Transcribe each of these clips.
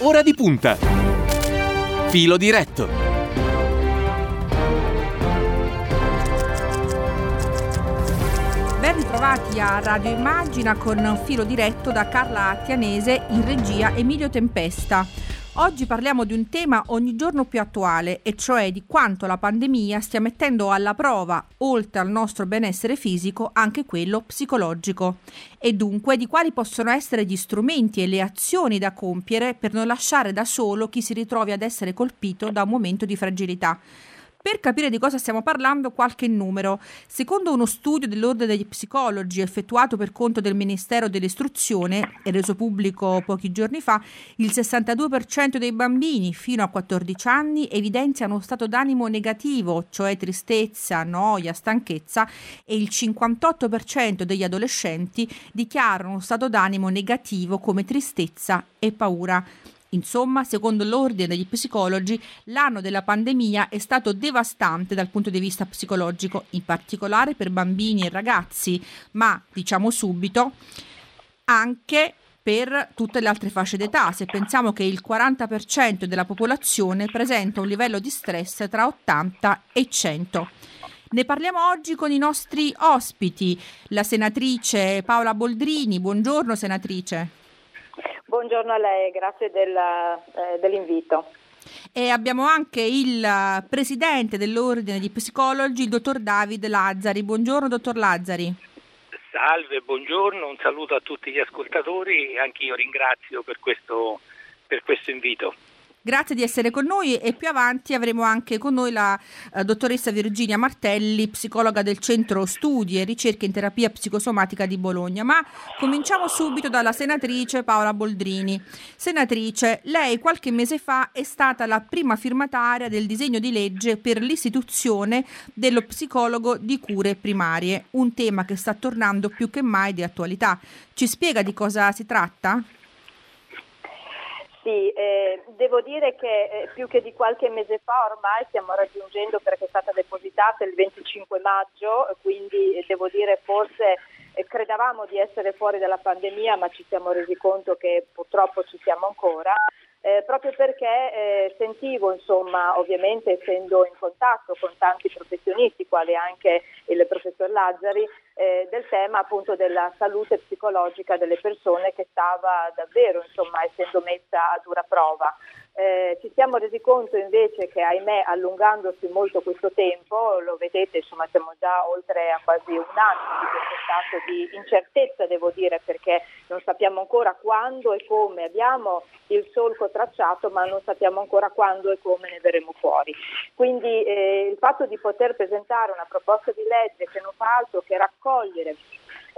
Ora di punta. Filo diretto. Ben ritrovati a Radio Immagina con filo diretto da Carla Attianese in regia Emilio Tempesta. Oggi parliamo di un tema ogni giorno più attuale, e cioè di quanto la pandemia stia mettendo alla prova, oltre al nostro benessere fisico, anche quello psicologico. E dunque di quali possono essere gli strumenti e le azioni da compiere per non lasciare da solo chi si ritrovi ad essere colpito da un momento di fragilità. Per capire di cosa stiamo parlando, qualche numero. Secondo uno studio dell'Ordine degli Psicologi effettuato per conto del Ministero dell'Istruzione e reso pubblico pochi giorni fa, il 62% dei bambini fino a 14 anni evidenzia uno stato d'animo negativo, cioè tristezza, noia, stanchezza, e il 58% degli adolescenti dichiarano uno stato d'animo negativo come tristezza e paura. Insomma, secondo l'ordine degli psicologi, l'anno della pandemia è stato devastante dal punto di vista psicologico, in particolare per bambini e ragazzi, ma diciamo subito anche per tutte le altre fasce d'età, se pensiamo che il 40% della popolazione presenta un livello di stress tra 80 e 100. Ne parliamo oggi con i nostri ospiti, la senatrice Paola Boldrini. Buongiorno senatrice. Buongiorno a lei, grazie del, eh, dell'invito. E abbiamo anche il presidente dell'Ordine di Psicologi, il dottor David Lazzari. Buongiorno, dottor Lazzari. Salve, buongiorno, un saluto a tutti gli ascoltatori e anche io ringrazio per questo, per questo invito. Grazie di essere con noi e più avanti avremo anche con noi la eh, dottoressa Virginia Martelli, psicologa del Centro Studi e Ricerche in Terapia Psicosomatica di Bologna. Ma cominciamo subito dalla senatrice Paola Boldrini. Senatrice, lei qualche mese fa è stata la prima firmataria del disegno di legge per l'istituzione dello psicologo di cure primarie, un tema che sta tornando più che mai di attualità. Ci spiega di cosa si tratta? Sì, eh, devo dire che eh, più che di qualche mese fa ormai stiamo raggiungendo perché è stata depositata il 25 maggio, quindi eh, devo dire forse eh, credevamo di essere fuori dalla pandemia ma ci siamo resi conto che purtroppo ci siamo ancora eh, proprio perché eh, sentivo, insomma, ovviamente essendo in contatto con tanti professionisti, quali anche il professor Lazzari, eh, del tema appunto della salute psicologica delle persone che stava davvero, insomma, essendo messa a dura prova. Eh, ci siamo resi conto invece che ahimè allungandosi molto questo tempo, lo vedete insomma siamo già oltre a quasi un anno di questo stato di incertezza devo dire perché non sappiamo ancora quando e come, abbiamo il solco tracciato ma non sappiamo ancora quando e come ne verremo fuori. Quindi eh, il fatto di poter presentare una proposta di legge che non fa altro che raccogliere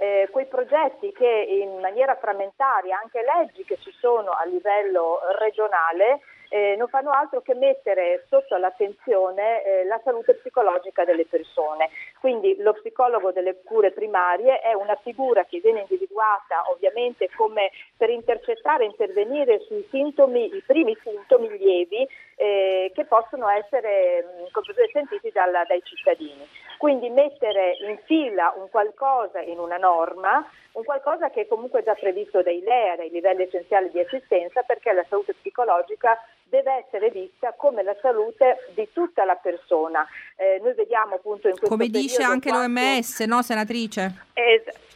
eh, quei progetti che in maniera frammentaria, anche leggi che ci sono a livello regionale, eh, non fanno altro che mettere sotto l'attenzione eh, la salute psicologica delle persone. Quindi lo psicologo delle cure primarie è una figura che viene individuata ovviamente come per intercettare e intervenire sui sintomi, i primi sintomi lievi eh, che possono essere mh, sentiti dalla, dai cittadini. Quindi mettere in fila un qualcosa in una norma, un qualcosa che è comunque già previsto dai LEA, dai livelli essenziali di assistenza, perché la salute psicologica deve essere vista come la salute di tutta la persona. Eh, noi vediamo appunto in questo Come dice anche quanto... l'OMS, no senatrice? Es-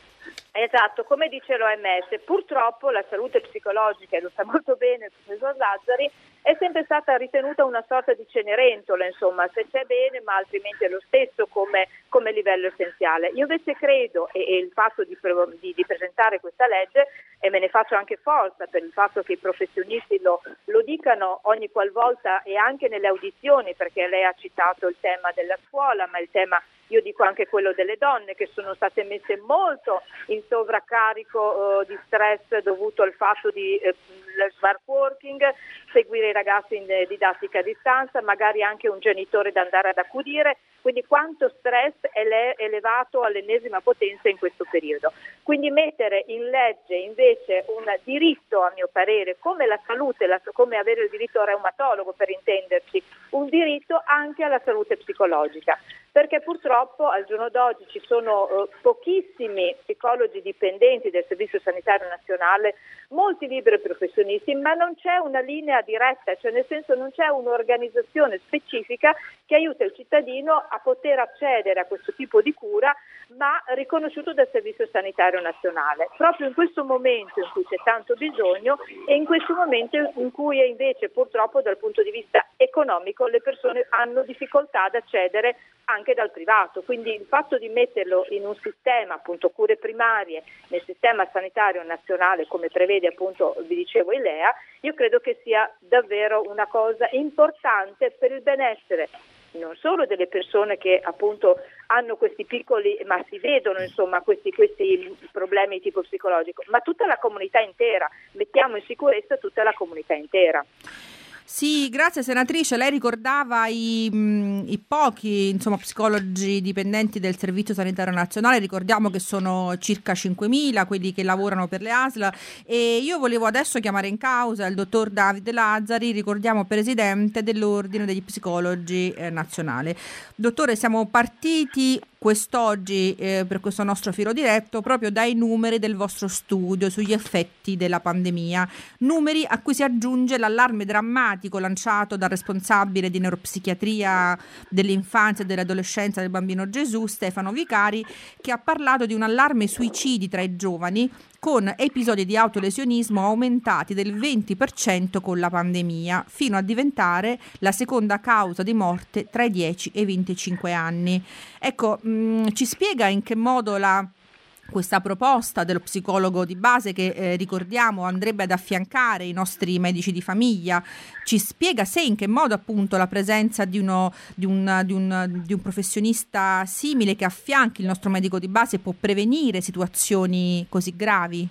Esatto, come dice l'OMS, purtroppo la salute psicologica, e lo sa molto bene il professor Lazzari, è sempre stata ritenuta una sorta di cenerentola, insomma, se c'è bene, ma altrimenti è lo stesso come, come livello essenziale. Io invece credo, e, e il fatto di, di, di, presentare questa legge, e me ne faccio anche forza per il fatto che i professionisti lo, lo dicano ogni qualvolta e anche nelle audizioni, perché lei ha citato il tema della scuola, ma il tema io dico anche quello delle donne che sono state messe molto in sovraccarico eh, di stress dovuto al fatto di eh, smart working, seguire i ragazzi in eh, didattica a distanza, magari anche un genitore da andare ad accudire, quindi quanto stress è le- elevato all'ennesima potenza in questo periodo. Quindi mettere in legge invece un diritto, a mio parere, come la salute, la, come avere il diritto al reumatologo per intenderci, un diritto anche alla salute psicologica perché purtroppo al giorno d'oggi ci sono eh, pochissimi psicologi dipendenti del Servizio Sanitario Nazionale, molti liberi professionisti, ma non c'è una linea diretta, cioè nel senso non c'è un'organizzazione specifica che aiuta il cittadino a poter accedere a questo tipo di cura, ma riconosciuto dal Servizio Sanitario Nazionale. Proprio in questo momento in cui c'è tanto bisogno e in questo momento in cui invece purtroppo dal punto di vista economico le persone hanno difficoltà ad accedere anche dal privato. Quindi il fatto di metterlo in un sistema, appunto cure primarie, nel sistema sanitario nazionale come prevede appunto, vi dicevo, ILEA, io credo che sia davvero una cosa importante per il benessere non solo delle persone che appunto hanno questi piccoli, ma si vedono insomma questi, questi problemi di tipo psicologico, ma tutta la comunità intera, mettiamo in sicurezza tutta la comunità intera. Sì, grazie senatrice. Lei ricordava i, mh, i, pochi insomma, psicologi dipendenti del Servizio Sanitario Nazionale, ricordiamo che sono circa 5.000 quelli che lavorano per le ASL e io volevo adesso chiamare in causa il dottor Davide Lazzari, ricordiamo presidente dell'Ordine degli Psicologi eh, Nazionale. Dottore, siamo partiti quest'oggi eh, per questo nostro filo diretto proprio dai numeri del vostro studio sugli effetti della pandemia, numeri a cui si aggiunge l'allarme drammatico lanciato dal responsabile di neuropsichiatria dell'infanzia e dell'adolescenza del bambino Gesù, Stefano Vicari, che ha parlato di un allarme suicidi tra i giovani con episodi di autolesionismo aumentati del 20% con la pandemia, fino a diventare la seconda causa di morte tra i 10 e i 25 anni. Ecco, mh, mm, ci spiega in che modo la questa proposta dello psicologo di base che eh, ricordiamo andrebbe ad affiancare i nostri medici di famiglia, ci spiega se in che modo appunto la presenza di, uno, di, un, di, un, di un professionista simile che affianchi il nostro medico di base può prevenire situazioni così gravi?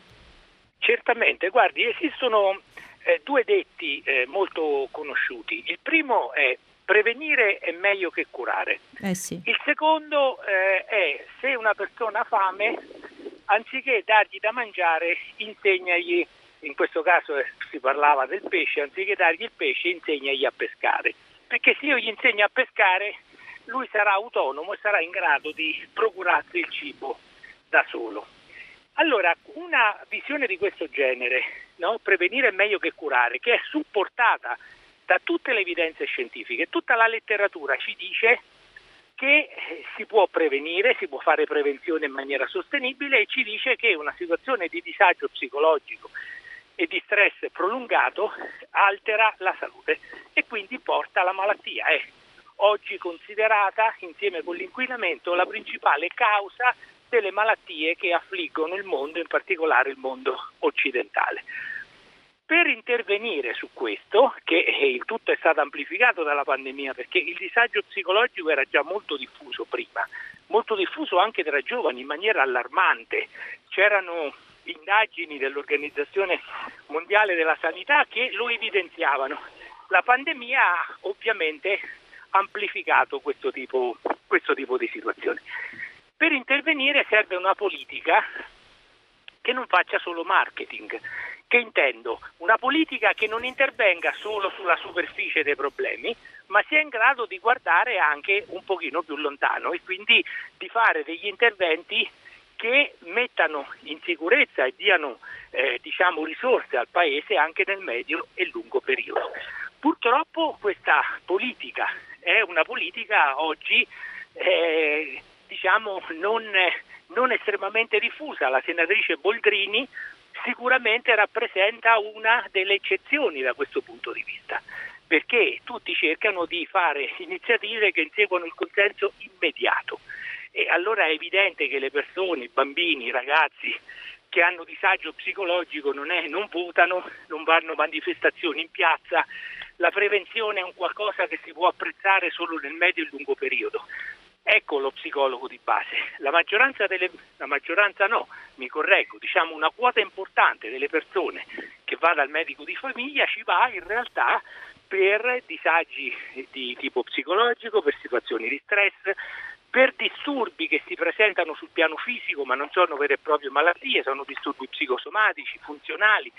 Certamente, guardi, esistono eh, due detti eh, molto conosciuti. Il primo è prevenire è meglio che curare. Eh sì. Il secondo eh, è se una persona ha fame, anziché dargli da mangiare, insegnagli, in questo caso si parlava del pesce, anziché dargli il pesce, insegnagli a pescare. Perché se io gli insegno a pescare, lui sarà autonomo e sarà in grado di procurarsi il cibo da solo. Allora, una visione di questo genere, no? prevenire è meglio che curare, che è supportata da tutte le evidenze scientifiche, tutta la letteratura ci dice che si può prevenire, si può fare prevenzione in maniera sostenibile e ci dice che una situazione di disagio psicologico e di stress prolungato altera la salute e quindi porta alla malattia. È oggi considerata, insieme con l'inquinamento, la principale causa delle malattie che affliggono il mondo, in particolare il mondo occidentale. Per intervenire su questo, che il tutto è stato amplificato dalla pandemia perché il disagio psicologico era già molto diffuso prima, molto diffuso anche tra giovani in maniera allarmante. C'erano indagini dell'Organizzazione Mondiale della Sanità che lo evidenziavano. La pandemia ha ovviamente amplificato questo tipo, questo tipo di situazione. Per intervenire serve una politica che non faccia solo marketing. Che intendo? Una politica che non intervenga solo sulla superficie dei problemi, ma sia in grado di guardare anche un pochino più lontano e quindi di fare degli interventi che mettano in sicurezza e diano eh, diciamo, risorse al Paese anche nel medio e lungo periodo. Purtroppo questa politica è una politica oggi eh, diciamo, non, non estremamente diffusa. La senatrice Boldrini sicuramente rappresenta una delle eccezioni da questo punto di vista, perché tutti cercano di fare iniziative che inseguono il consenso immediato. E allora è evidente che le persone, i bambini, i ragazzi che hanno disagio psicologico non, è, non votano, non vanno a manifestazioni in piazza, la prevenzione è un qualcosa che si può apprezzare solo nel medio e lungo periodo. Ecco lo psicologo di base. La maggioranza delle la maggioranza no, mi correggo, diciamo una quota importante delle persone che va dal medico di famiglia ci va in realtà per disagi di tipo psicologico, per situazioni di stress, per disturbi che si presentano sul piano fisico ma non sono vere e proprie malattie, sono disturbi psicosomatici, funzionali.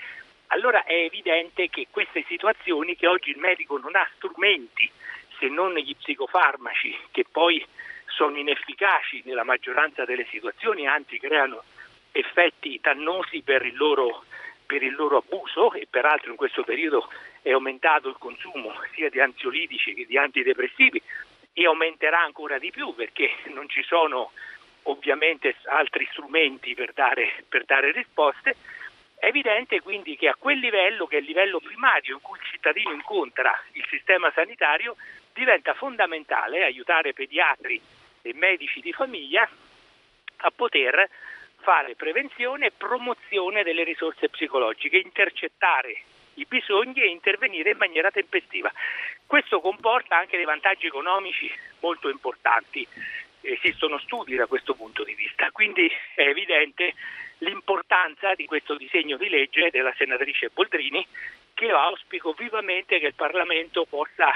Allora è evidente che queste situazioni che oggi il medico non ha strumenti se non gli psicofarmaci che poi sono inefficaci nella maggioranza delle situazioni, anzi creano effetti dannosi per il loro per il loro abuso e peraltro in questo periodo è aumentato il consumo sia di ansiolitici che di antidepressivi e aumenterà ancora di più perché non ci sono ovviamente altri strumenti per dare, per dare risposte. È evidente quindi che a quel livello, che è il livello primario in cui il cittadino incontra il sistema sanitario, diventa fondamentale aiutare pediatri e medici di famiglia a poter fare prevenzione e promozione delle risorse psicologiche, intercettare i bisogni e intervenire in maniera tempestiva. Questo comporta anche dei vantaggi economici molto importanti. Esistono studi da questo punto di vista, quindi è evidente l'importanza di questo disegno di legge della senatrice Boldrini che auspico vivamente che il Parlamento possa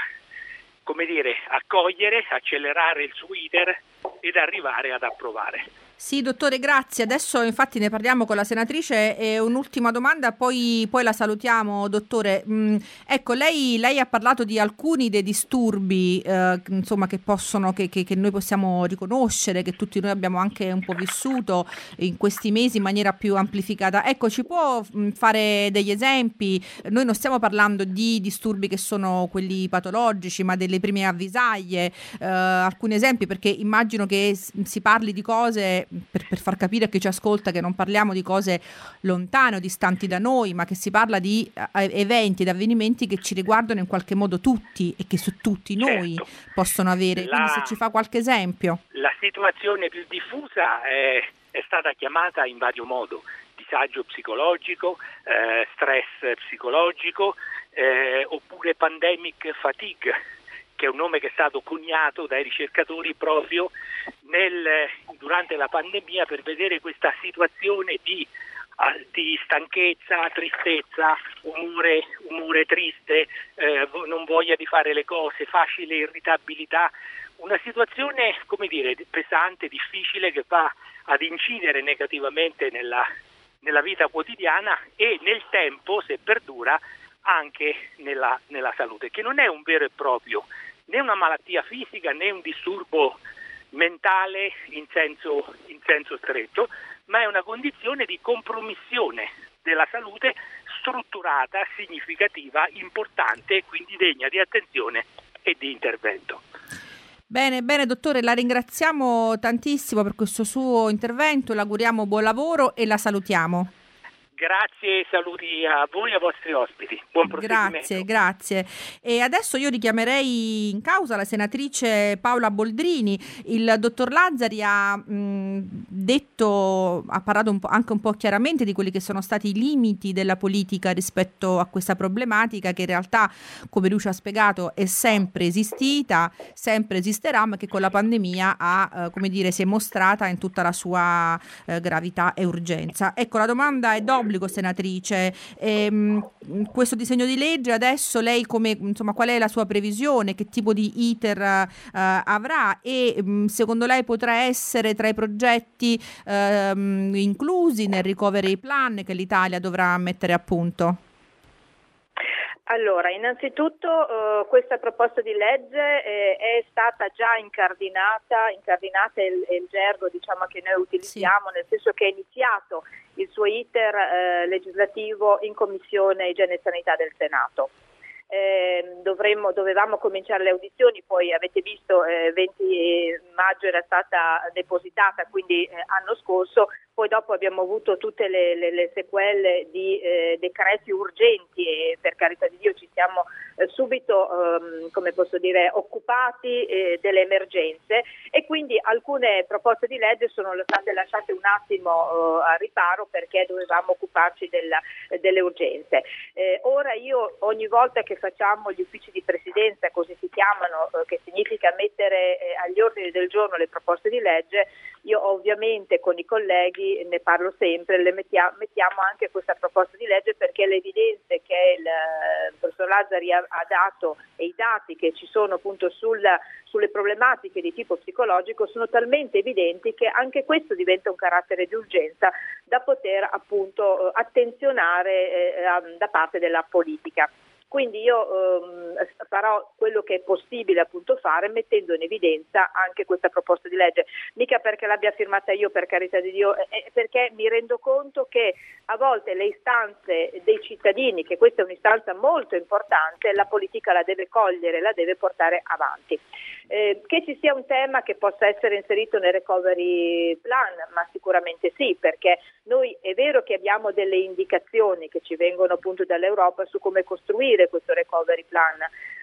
come dire, accogliere, accelerare il suo iter ed arrivare ad approvare. Sì, dottore, grazie. Adesso infatti ne parliamo con la senatrice e un'ultima domanda, poi, poi la salutiamo, dottore. Mm, ecco, lei, lei, ha parlato di alcuni dei disturbi eh, insomma, che, possono, che, che, che, noi possiamo riconoscere, che tutti noi abbiamo anche un po' vissuto in questi mesi in maniera più amplificata. Ecco, ci può mm, fare degli esempi? Noi non stiamo parlando di disturbi che sono quelli patologici, ma delle prime avvisaglie. Eh, alcuni esempi, perché immagino che si parli di cose per, per, far capire a chi ci ascolta che non parliamo di cose lontane o distanti da noi, ma che si parla di uh, eventi ed avvenimenti che ci riguardano in qualche modo tutti e che su tutti noi certo. possono avere. La, Quindi se ci fa qualche esempio. La situazione più diffusa è, è stata chiamata in vario modo disagio psicologico, eh, stress psicologico eh, oppure pandemic fatigue che è un nome che è stato coniato dai ricercatori proprio nel, durante la pandemia per vedere questa situazione di, di stanchezza, tristezza, umore, umore triste, eh, non voglia di fare le cose, facile irritabilità, una situazione come dire, pesante, difficile che va ad incidere negativamente nella, nella vita quotidiana e nel tempo, se perdura, anche nella, nella salute, che non è un vero e proprio né una malattia fisica né un disturbo mentale in senso, in senso stretto, ma è una condizione di compromissione della salute strutturata, significativa, importante e quindi degna di attenzione e di intervento. Bene, bene dottore, la ringraziamo tantissimo per questo suo intervento, le auguriamo buon lavoro e la salutiamo. Grazie e saluti a voi e ai vostri ospiti. Buon proseguimento. Grazie, grazie. E adesso io richiamerei in causa la senatrice Paola Boldrini. Il dottor Lazzari ha mh, detto, ha parlato un anche un po' chiaramente di quelli che sono stati i limiti della politica rispetto a questa problematica che in realtà, come lui ci ha spiegato, è sempre esistita, sempre esisterà, ma che con la pandemia ha, eh, come dire, si è mostrata in tutta la sua eh, gravità e urgenza. Ecco, la domanda è dopo obbligo, senatrice. Ehm, questo disegno di legge adesso lei come, insomma, qual è la sua previsione? Che tipo di iter eh, avrà? E mm, secondo lei potrà essere tra i progetti ehm, inclusi nel recovery plan che l'Italia dovrà mettere a punto? Allora, innanzitutto eh, questa proposta di legge eh, è stata già incardinata, incardinata è il, è il gergo diciamo, che noi utilizziamo, sì. nel senso che è iniziato il suo iter eh, legislativo in Commissione Igiene e Sanità del Senato. Eh, dovremmo, dovevamo cominciare le audizioni, poi avete visto eh, 20 maggio era stata depositata, quindi eh, anno scorso, poi dopo abbiamo avuto tutte le, le, le sequelle di eh, decreti urgenti e per carità di Dio ci siamo eh, subito ehm, come posso dire, occupati eh, delle emergenze e quindi alcune proposte di legge sono state lasciate un attimo a riparo perché dovevamo occuparci della, delle urgenze. Ora io ogni volta che facciamo gli uffici di presidenza, così si chiamano, eh, che significa mettere agli ordini del giorno le proposte di legge, io ovviamente con i colleghi ne parlo sempre, le mettiamo, mettiamo anche questa proposta di legge perché le evidenze che il, il professor Lazzari ha, ha, dato e i dati che ci sono appunto sul, sulle problematiche di tipo psicologico sono talmente evidenti che anche questo diventa un carattere di urgenza da poter appunto attenzionare eh, da parte della politica. Quindi io ehm, farò quello che è possibile appunto fare mettendo in evidenza anche questa proposta di legge, mica perché l'abbia firmata io per carità di Dio, è perché mi rendo conto che a volte le istanze dei cittadini, che questa è un'istanza molto importante, la politica la deve cogliere, la deve portare avanti. Eh, che ci sia un tema che possa essere inserito nel recovery plan, ma sicuramente sì, perché noi è vero che abbiamo delle indicazioni che ci vengono appunto dall'Europa su come costruire questo recovery plan,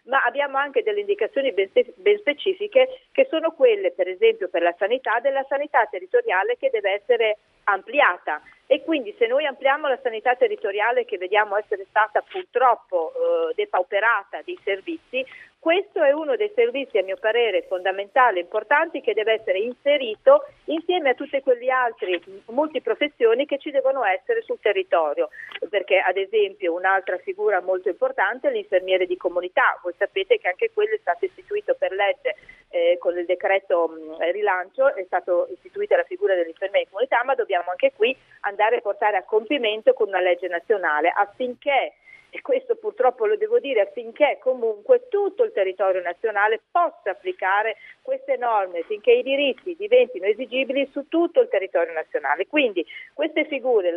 ma abbiamo anche delle indicazioni ben, ben specifiche che sono quelle, per esempio, per la sanità, della sanità territoriale che deve essere ampliata. E quindi se noi ampliamo la sanità territoriale che vediamo essere stata purtroppo eh, depauperata dei servizi, questo è uno dei servizi a mio parere fondamentali, importanti, che deve essere inserito insieme a tutte quelle altre multiprofessioni che ci devono essere sul territorio, perché ad esempio un'altra figura molto importante è l'infermiere di comunità, voi sapete che anche quello è stato istituito per legge eh, con il decreto mh, rilancio, è stata istituita la figura dell'infermiere di comunità, ma dobbiamo anche qui andare a portare a compimento con una legge nazionale affinché e questo purtroppo lo devo dire affinché comunque tutto il territorio nazionale possa applicare queste norme, finché i diritti diventino esigibili su tutto il territorio nazionale. Quindi queste figure,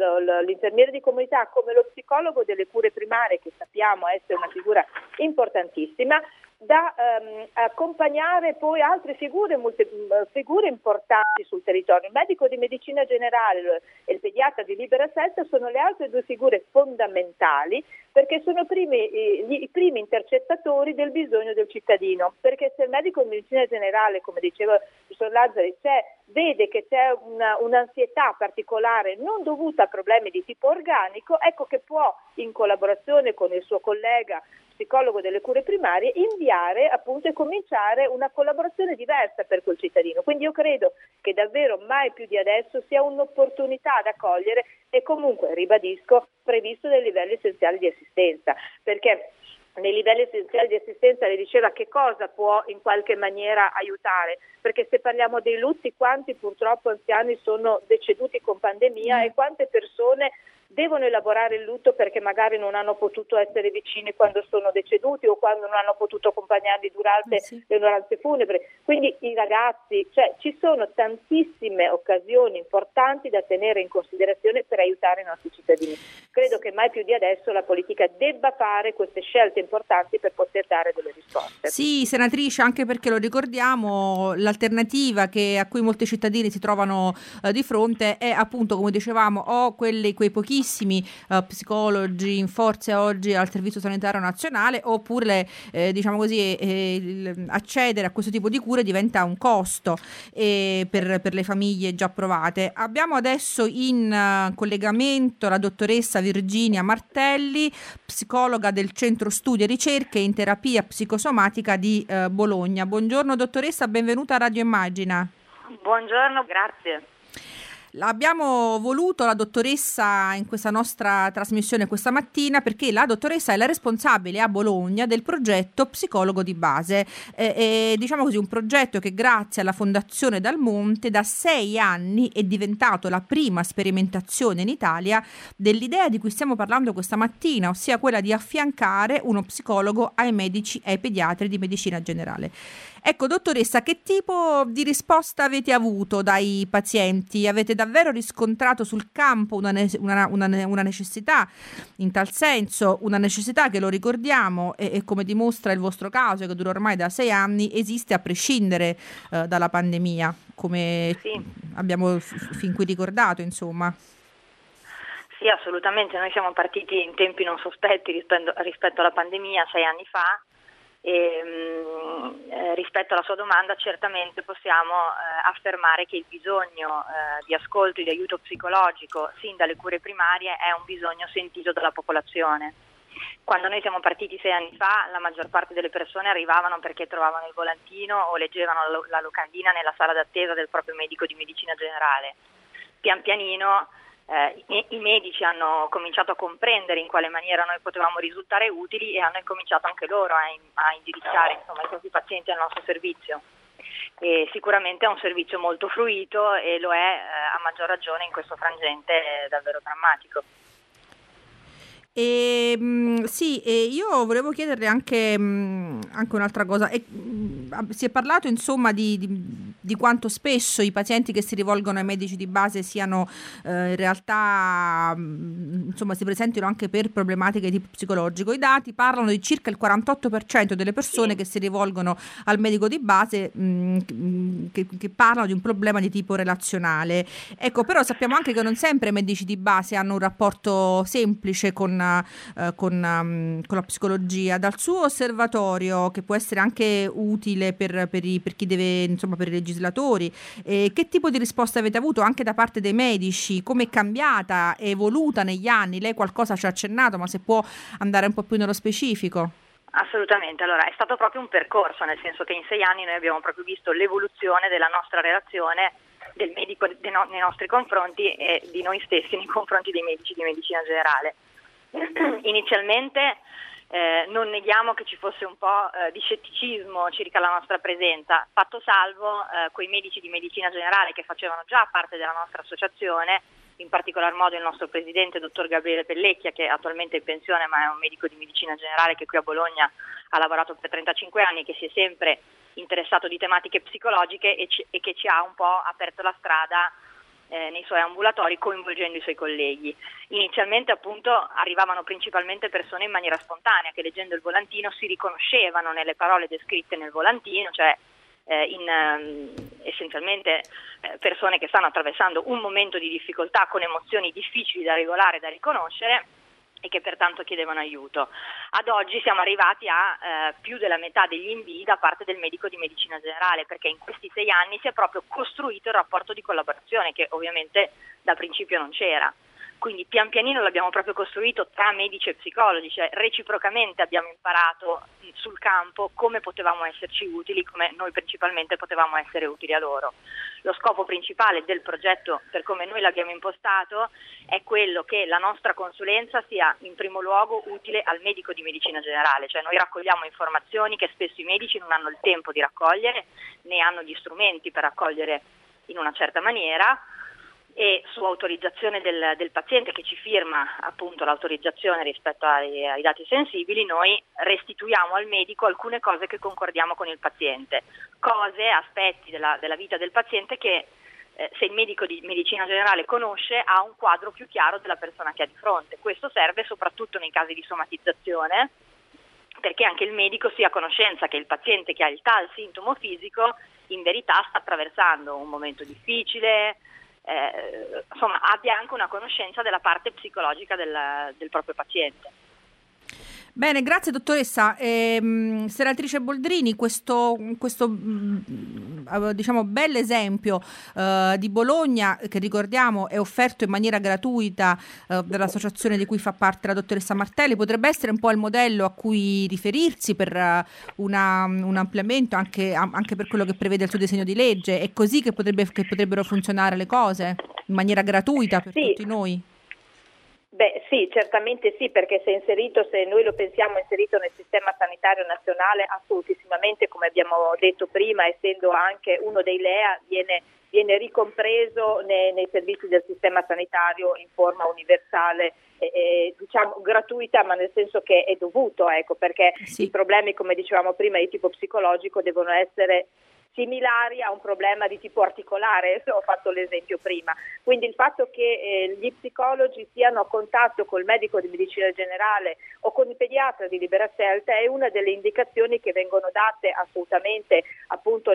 l'infermiere di comunità come lo psicologo delle cure primarie, che sappiamo essere una figura importantissima, da ehm, accompagnare poi altre figure, molte, figure, importanti sul territorio. Il medico di medicina generale e il pediatra di libera scelta sono le altre due figure fondamentali perché sono primi, i, i, primi intercettatori del bisogno del cittadino. Perché se il medico di medicina generale, come diceva il professor Lazzari, vede che c'è una, un'ansietà particolare non dovuta a problemi di tipo organico, ecco che può in collaborazione con il suo collega psicologo delle cure primarie, inviare appunto e cominciare una collaborazione diversa per quel cittadino. Quindi io credo che davvero mai più di adesso sia un'opportunità da cogliere e comunque, ribadisco, previsto dai livelli essenziali di assistenza, perché nei livelli essenziali di assistenza le diceva che cosa può in qualche maniera aiutare, perché se parliamo dei lutti, quanti purtroppo anziani sono deceduti con pandemia mm. e quante persone devono elaborare il lutto perché magari non hanno potuto essere vicini quando sono deceduti o quando non hanno potuto accompagnarli durante eh sì. le onoranze funebri. Quindi i ragazzi, cioè ci sono tantissime occasioni importanti da tenere in considerazione per aiutare i nostri cittadini. Credo che mai più di adesso la politica debba fare queste scelte importanti per poter dare delle risposte. Sì, senatrice, anche perché lo ricordiamo, l'alternativa che, a cui molti cittadini si trovano eh, di fronte è appunto, come dicevamo, o quelli, quei pochissimi pochissimi uh, psicologi in forza oggi al Servizio Sanitario Nazionale oppure eh, diciamo così eh, accedere a questo tipo di cure diventa un costo eh, per, per, le famiglie già provate. Abbiamo adesso in uh, collegamento la dottoressa Virginia Martelli, psicologa del Centro Studi e Ricerche in Terapia Psicosomatica di uh, Bologna. Buongiorno dottoressa, benvenuta a Radio Immagina. Buongiorno, grazie. L'abbiamo voluto la dottoressa in questa nostra trasmissione questa mattina perché la dottoressa è la responsabile a Bologna del progetto Psicologo di Base. Eh, eh, diciamo così, un progetto che grazie alla Fondazione Dal Monte da sei anni è diventato la prima sperimentazione in Italia dell'idea di cui stiamo parlando questa mattina, ossia quella di affiancare uno psicologo ai medici e ai pediatri di medicina generale. Ecco, dottoressa, che tipo di risposta avete avuto dai pazienti? Avete davvero riscontrato sul campo una, una, una, una necessità in tal senso, una necessità che lo ricordiamo e, e, come dimostra il vostro caso, che dura ormai da sei anni, esiste a prescindere eh, dalla pandemia, come sì. abbiamo f- fin qui ricordato, insomma. Sì, assolutamente. Noi siamo partiti in tempi non sospetti rispetto, rispetto alla pandemia sei anni fa e, mh, eh, rispetto alla sua domanda certamente possiamo eh, affermare che il bisogno eh, di ascolto e di aiuto psicologico sin dalle cure primarie è un bisogno sentito dalla popolazione. Quando noi siamo partiti sei anni fa, la maggior parte delle persone arrivavano perché trovavano il volantino o leggevano la locandina nella sala d'attesa del proprio medico di medicina generale. Pian pianino eh, i, medici hanno cominciato a comprendere in quale maniera noi potevamo risultare utili e hanno cominciato anche loro a, a indirizzare insomma, i propri pazienti al nostro servizio. E sicuramente è un servizio molto fruito e lo è eh, a maggior ragione in questo frangente davvero drammatico. E, mh, sì, e io volevo chiederle anche, mh, anche un'altra cosa. E, mh, si è parlato insomma di, di, di, quanto spesso i pazienti che si rivolgono ai medici di base siano eh, in realtà insomma si presentino anche per problematiche di tipo psicologico. I dati parlano di circa il 48% delle persone che si rivolgono al medico di base che, che parlano di un problema di tipo relazionale. Ecco, però sappiamo anche che non sempre i medici di base hanno un rapporto semplice con, eh, con, um, con la psicologia. Dal suo osservatorio, che può essere anche utile per, per, i, per chi deve, insomma, per i legislatori, eh, che tipo di risposta avete avuto anche da parte dei medici? Come è cambiata, è evoluta negli anni? Lei qualcosa ci ha accennato, ma se può andare un po' più nello specifico. Assolutamente, allora è stato proprio un percorso, nel senso che in sei anni noi abbiamo proprio visto l'evoluzione della nostra relazione del medico no, nei nostri confronti e di noi stessi nei confronti dei medici di medicina generale. Inizialmente eh, non neghiamo che ci fosse un po' eh, di scetticismo circa la nostra presenza, fatto salvo eh, quei medici di medicina generale che facevano già parte della nostra associazione in particolar modo il nostro presidente, dottor Gabriele Pellecchia, che attualmente è in pensione ma è un medico di medicina generale che qui a Bologna ha lavorato per 35 anni, che si è sempre interessato di tematiche psicologiche e, ci, e che ci ha un po' aperto la strada eh, nei suoi ambulatori coinvolgendo i suoi colleghi. Inizialmente appunto arrivavano principalmente persone in maniera spontanea che leggendo il volantino si riconoscevano nelle parole descritte nel volantino, cioè eh, in, um, essenzialmente eh, persone che stanno attraversando un momento di difficoltà con emozioni difficili da regolare e da riconoscere e che pertanto chiedevano aiuto. Ad oggi siamo arrivati a eh, più della metà degli invii da parte del medico di medicina generale, perché in questi sei anni si è proprio costruito il rapporto di collaborazione che ovviamente da principio non c'era. Quindi pian pianino l'abbiamo proprio costruito tra medici e psicologi, cioè reciprocamente abbiamo imparato sul campo come potevamo esserci utili, come noi principalmente potevamo essere utili a loro. Lo scopo principale del progetto, per come noi l'abbiamo impostato, è quello che la nostra consulenza sia in primo luogo utile al medico di medicina generale, cioè noi raccogliamo informazioni che spesso i medici non hanno il tempo di raccogliere, né hanno gli strumenti per raccogliere in una certa maniera e su autorizzazione del, del, paziente che ci firma appunto l'autorizzazione rispetto ai, ai, dati sensibili, noi restituiamo al medico alcune cose che concordiamo con il paziente, cose, aspetti della, della vita del paziente che eh, se il medico di medicina generale conosce ha un quadro più chiaro della persona che ha di fronte. Questo serve soprattutto nei casi di somatizzazione perché anche il medico sia a conoscenza che il paziente che ha il tal sintomo fisico in verità sta attraversando un momento difficile, eh, insomma, abbia anche una conoscenza della parte psicologica del, del proprio paziente. Bene, grazie dottoressa. Eh, senatrice Boldrini, questo, questo mm, diciamo, bel esempio eh, di Bologna, che ricordiamo è offerto in maniera gratuita eh, dall'associazione di cui fa parte la dottoressa Martelli, potrebbe essere un po' il modello a cui riferirsi per uh, una, un ampliamento anche, anche, per quello che prevede il suo disegno di legge. È così che, potrebbe, che potrebbero funzionare le cose in maniera gratuita per sì. tutti noi? Beh sì, certamente sì, perché se inserito, se noi lo pensiamo inserito nel sistema sanitario nazionale, assolutissimamente, come abbiamo detto prima, essendo anche uno dei LEA, viene, viene ricompreso nei, nei, servizi del sistema sanitario in forma universale, eh, diciamo gratuita, ma nel senso che è dovuto, ecco, perché sì. i problemi, come dicevamo prima, di tipo psicologico devono essere similari a un problema di tipo articolare, ho fatto l'esempio prima. Quindi il fatto che eh, gli psicologi siano a contatto col medico di medicina generale o con il pediatra di libera scelta è una delle indicazioni che vengono date assolutamente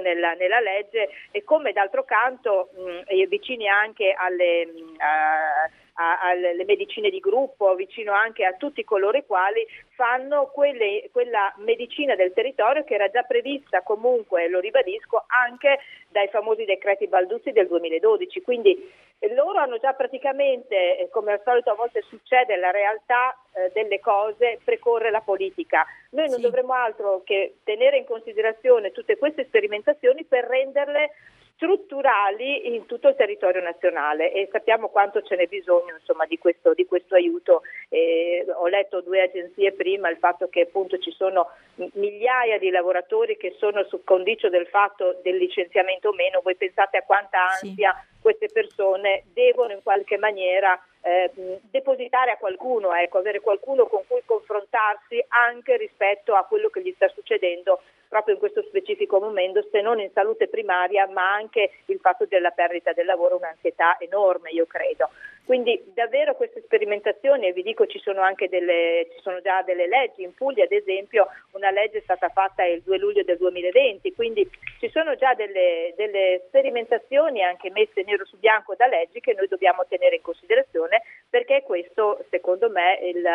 nella, nella legge e come d'altro canto mh, vicini anche alle... Mh, uh, alle medicine di gruppo, vicino anche a tutti coloro i quali fanno quelle, quella medicina del territorio che era già prevista comunque, lo ribadisco, anche dai famosi decreti Balduzzi del 2012. Quindi eh, loro hanno già praticamente, eh, come al solito a volte succede, la realtà eh, delle cose precorre la politica. Noi non sì. dovremmo altro che tenere in considerazione tutte queste sperimentazioni per renderle strutturali in tutto il territorio nazionale e sappiamo quanto ce n'è bisogno insomma, di, questo, di, questo, aiuto. Eh, ho letto due agenzie prima il fatto che appunto ci sono migliaia di lavoratori che sono su condicio del fatto del licenziamento o meno, voi pensate a quanta ansia sì. queste persone devono in qualche maniera eh, depositare a qualcuno, ecco, avere qualcuno con cui confrontarsi anche rispetto a quello che gli sta succedendo proprio in questo specifico momento, se non in salute primaria, ma anche il fatto della perdita del lavoro, un'ansietà enorme, io credo. Quindi davvero queste sperimentazioni, e vi dico ci sono anche delle, ci sono già delle leggi, in Puglia ad esempio una legge è stata fatta il 2 luglio del 2020, quindi ci sono già delle, delle sperimentazioni anche messe nero su bianco da leggi che noi dobbiamo tenere in considerazione perché questo secondo me il,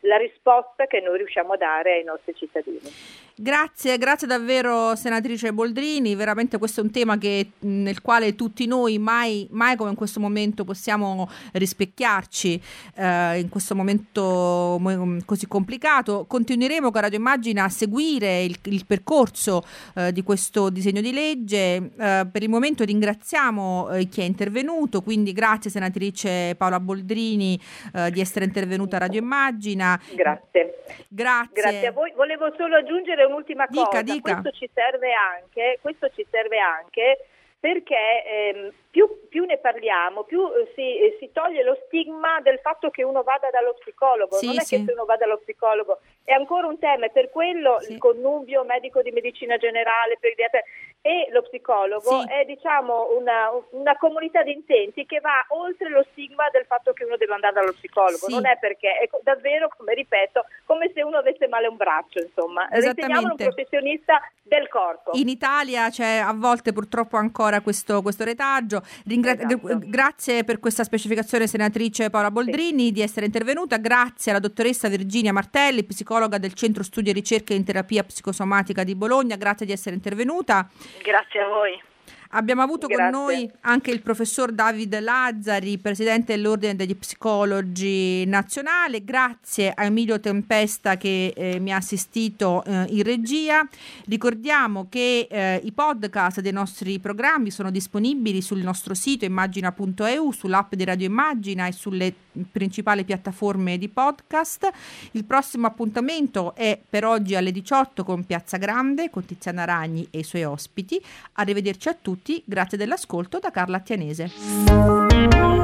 la risposta che noi riusciamo a dare ai nostri cittadini. Grazie, grazie davvero senatrice Boldrini, veramente questo è un tema che, nel quale tutti noi mai, mai come in questo momento possiamo rispecchiarci eh, in questo momento così complicato. Continueremo con Radio Immagina a seguire il, il percorso eh, di questo disegno di legge. Eh, per il momento ringraziamo eh, chi è intervenuto, quindi grazie senatrice Paola Boldrini eh, di essere intervenuta a Radio Immagina. Grazie. Grazie. Grazie a voi. Volevo solo aggiungere un'ultima dica, cosa. Dica. Questo ci serve anche, questo ci serve anche perché ehm, più, più, ne parliamo, più eh, si, eh, si, toglie lo stigma del fatto che uno vada dallo psicologo. Sì, non è sì. che se uno va dallo psicologo è ancora un tema, e per quello sì. il connubio medico di medicina generale, pediatra e lo psicologo Sì. è diciamo una, una comunità di intenti che va oltre lo stigma del fatto che uno deve andare dallo psicologo. Sì. Non è perché, è davvero, come ripeto, come se uno avesse male un braccio, insomma. Riteniamolo un professionista del corpo. In Italia c'è a volte purtroppo ancora questo, questo retaggio. Ringra- Esatto. Grazie per questa specificazione senatrice Paola Boldrini di essere intervenuta. Grazie alla dottoressa Virginia Martelli, psicologa del Centro Studi e Ricerche in Terapia Psicosomatica di Bologna. Grazie di essere intervenuta. Grazie a voi. Abbiamo avuto con Grazie. noi anche il professor David Lazzari, presidente dell'Ordine degli Psicologi Nazionale. Grazie a Emilio Tempesta che eh, mi ha assistito eh, in regia. Ricordiamo che eh, i podcast dei nostri programmi sono disponibili sul nostro sito immagina.eu, sull'app di Radio Immagina e sulle principali piattaforme di podcast. Il prossimo appuntamento è per oggi alle 18 con Piazza Grande, con Tiziana Ragni e i suoi ospiti. Arrivederci a tutti, grazie dell'ascolto da Carla Attianese.